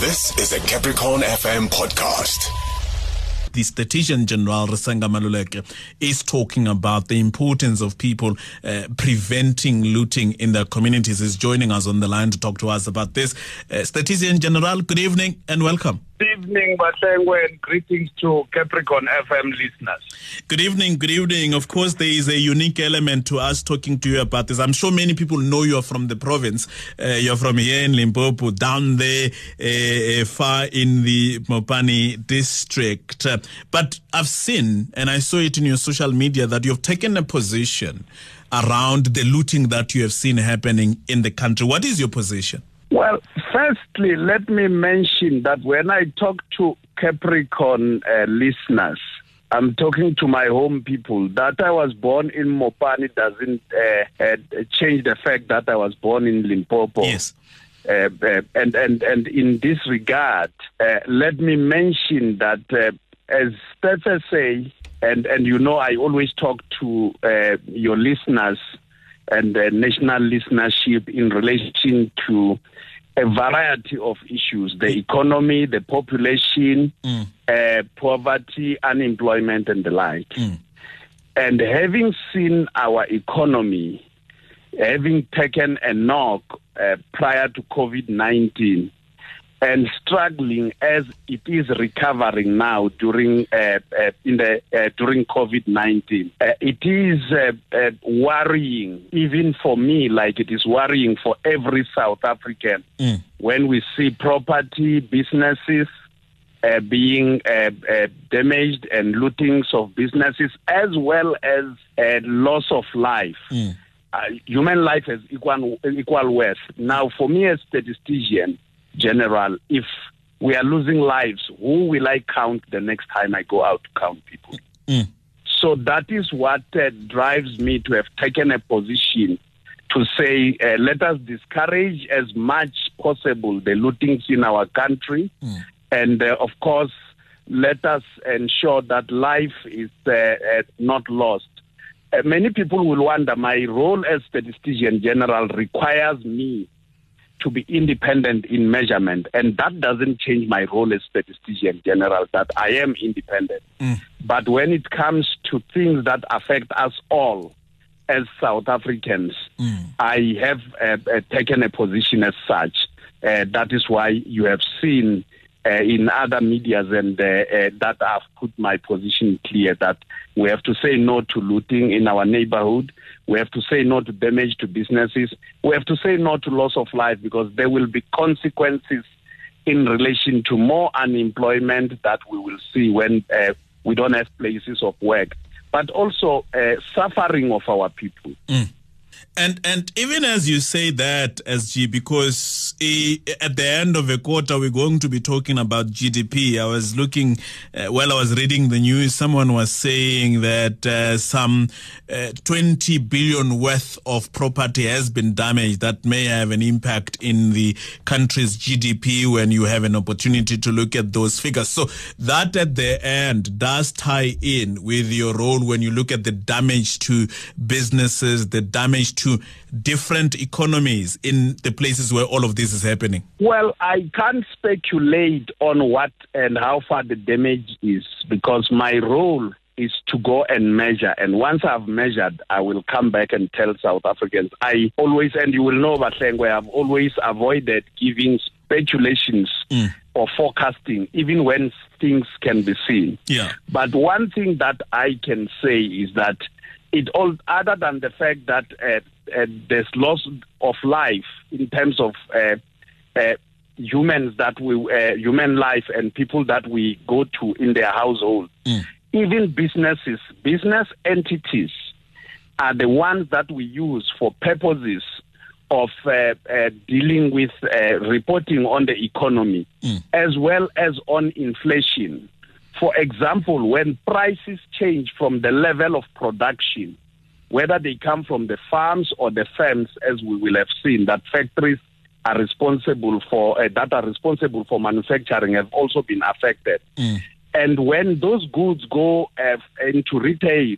This is a Capricorn FM podcast. the statistician general Risenga Maluleke is talking about the importance of people uh, preventing looting in their communities. Is joining us on the line to talk to us about this. Uh, statistician general, good evening and welcome. Good evening, Bahlengwe, and greetings to Capricorn FM listeners. Good evening, good evening. Of course, there is a unique element to us talking to you about this. I'm sure many people know you're from the province. Uh, you're from here in Limpopo, down there, uh, far in the Mopani district. Uh, but I've seen, and I saw it in your social media, that you've taken a position around the looting that you have seen happening in the country. What is your position? Well, firstly, let me mention that when I talk to Capricorn uh, listeners, I'm talking to my home people. That I was born in Mopani doesn't uh, uh, change the fact that I was born in Limpopo. Yes. Uh, uh, and, and, and in this regard, uh, let me mention that uh, as Stephen say, and, and you know I always talk to uh, your listeners and the national listenership in relation to a variety of issues the economy, the population, Mm. uh, poverty, unemployment, and the like. And having seen our economy having taken a knock uh, prior to COVID 19 and struggling as it is recovering now during uh, uh, in the uh, during COVID nineteen. Uh, it is uh, uh, worrying, even for me, like it is worrying for every South African Mm. when we see property, businesses. Uh, being uh, uh, damaged and lootings of businesses, as well as uh, loss of life Mm. uh, human life is equal equal worth. Now, for me as a statistician general, if we are losing lives, who will I count the next time I go out to count people? Mm. So that is what uh, drives me to have taken a position to say, uh, let us discourage as much possible the lootings in our country, and uh, of course, let us ensure that life is uh, uh, not lost. Uh, many people will wonder my role as statistician general requires me to be independent in measurement, and that doesn't change my role as statistician general, that I am independent. But when it comes to things that affect us all as South Africans, I have uh, uh, taken a position as such. Uh, that is why you have seen uh, in other medias and uh, uh, that I've put my position clear that we have to say no to looting in our neighborhood. We have to say no to damage to businesses. We have to say no to loss of life because there will be consequences in relation to more unemployment that we will see when uh, we don't have places of work, but also uh, suffering of our people. And and even as you say that, SG, because at the end of a quarter we're going to be talking about GDP. I was looking uh, while I was reading the news. Someone was saying that uh, some uh, 20 billion worth of property has been damaged. That may have an impact in the country's GDP when you have an opportunity to look at those figures. So that at the end does tie in with your role when you look at the damage to businesses, the damage to different economies in the places where all of this is happening? Well, I can't speculate on what and how far the damage is because my role is to go and measure. And once I've measured, I will come back and tell South Africans. I always, and you will know, Bahlengwe, I've always avoided giving speculations mm. or forecasting, even when things can be seen. Yeah. But one thing that I can say is that it all, other than the fact that uh, uh, there's loss of life in terms of uh, uh, humans that we, uh, human life and people that we go to in their household, even businesses, business entities are the ones that we use for purposes of uh, uh, dealing with uh, reporting on the economy as well as on inflation. For example, when prices change from the level of production, whether they come from the farms or the firms, as we will have seen, that factories are responsible for uh, that are responsible for manufacturing have also been affected. And when those goods go uh, into retail,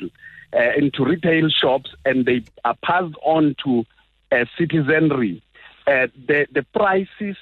uh, into retail shops, and they are passed on to uh, citizenry, uh, the the prices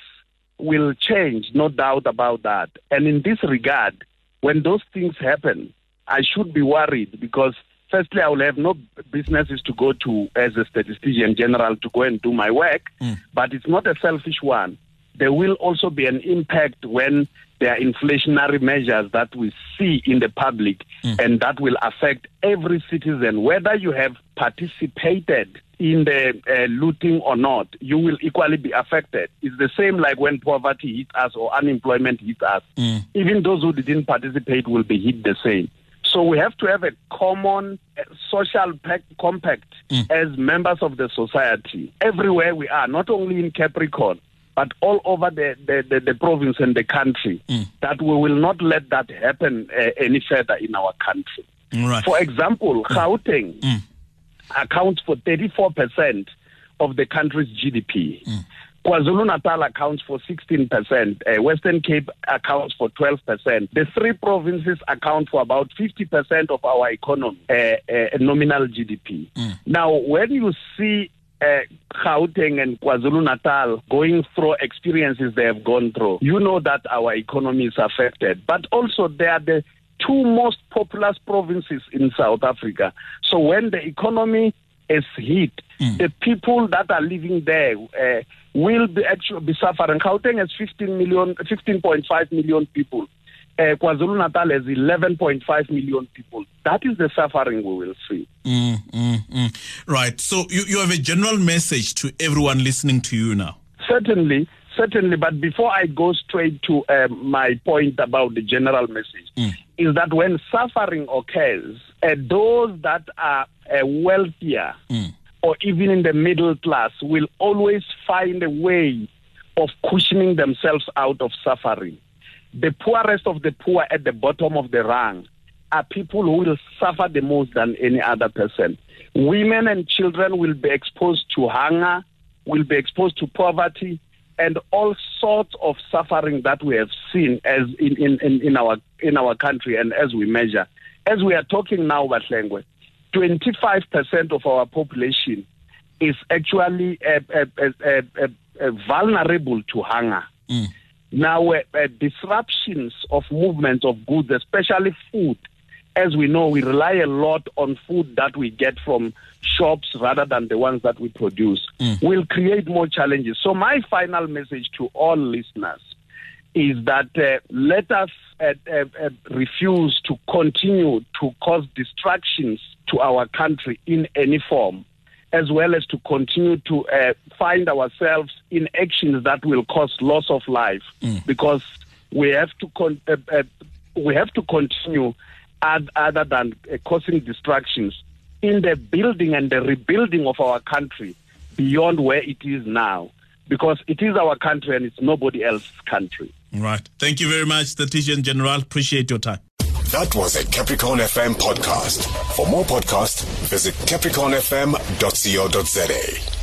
will change, no doubt about that. And in this regard, when those things happen, I should be worried because firstly, I will have no businesses to go to as a statistician general to go and do my work, mm. but it's not a selfish one. There will also be an impact when there are inflationary measures that we see in the public, mm. and that will affect every citizen, whether you have participated in the uh, looting or not, you will equally be affected. It's the same like when poverty hits us or unemployment hits us. Mm. Even those who didn't participate will be hit the same. So we have to have a common uh, social compact mm. as members of the society everywhere we are, not only in Capricorn, but all over the, the, the, the province and the country, mm. that we will not let that happen uh, any further in our country. Right. For example, mm. Gauteng mm. Accounts for 34% of the country's GDP. Mm. KwaZulu Natal accounts for 16%. Uh, Western Cape accounts for 12%. The three provinces account for about 50% of our economy, uh, uh, nominal GDP. Mm. Now, when you see uh, Gauteng and KwaZulu Natal going through experiences they have gone through, you know that our economy is affected. But also, they are the two most populous provinces in South Africa. So when the economy is hit, mm. the people that are living there uh, will be actually be suffering. Gauteng has 15 million, 15.5 million people. Uh, KwaZulu Natal has 11.5 million people. That is the suffering we will see. Mm, mm, mm. Right. So you, you have a general message to everyone listening to you now. Certainly. Certainly, but before I go straight to uh, my point about the general message, mm. is that when suffering occurs, uh, those that are uh, wealthier mm. or even in the middle class will always find a way of cushioning themselves out of suffering. The poorest of the poor at the bottom of the rung are people who will suffer the most than any other person. Women and children will be exposed to hunger, will be exposed to poverty, and all sorts of suffering that we have seen as in, in, in, in our in our country and as we measure. As we are talking now, Bahlengwe, 25% of our population is actually uh, uh, uh, vulnerable to hunger. Mm. Now, disruptions of movements of goods, especially food, as we know, we rely a lot on food that we get from shops rather than the ones that we produce, mm. will create more challenges. So, my final message to all listeners is that uh, let us uh, uh, uh refuse to continue to cause distractions to our country in any form, as well as to continue to uh, find ourselves in actions that will cause loss of life, mm. because we have to con- uh, we have to continue other than uh, causing distractions in the building and the rebuilding of our country beyond where it is now because it is our country and it's nobody else's country. Right. Thank you very much, Statistician General. Appreciate your time. That was a Capricorn FM podcast. For more podcasts, visit capricornfm.co.za.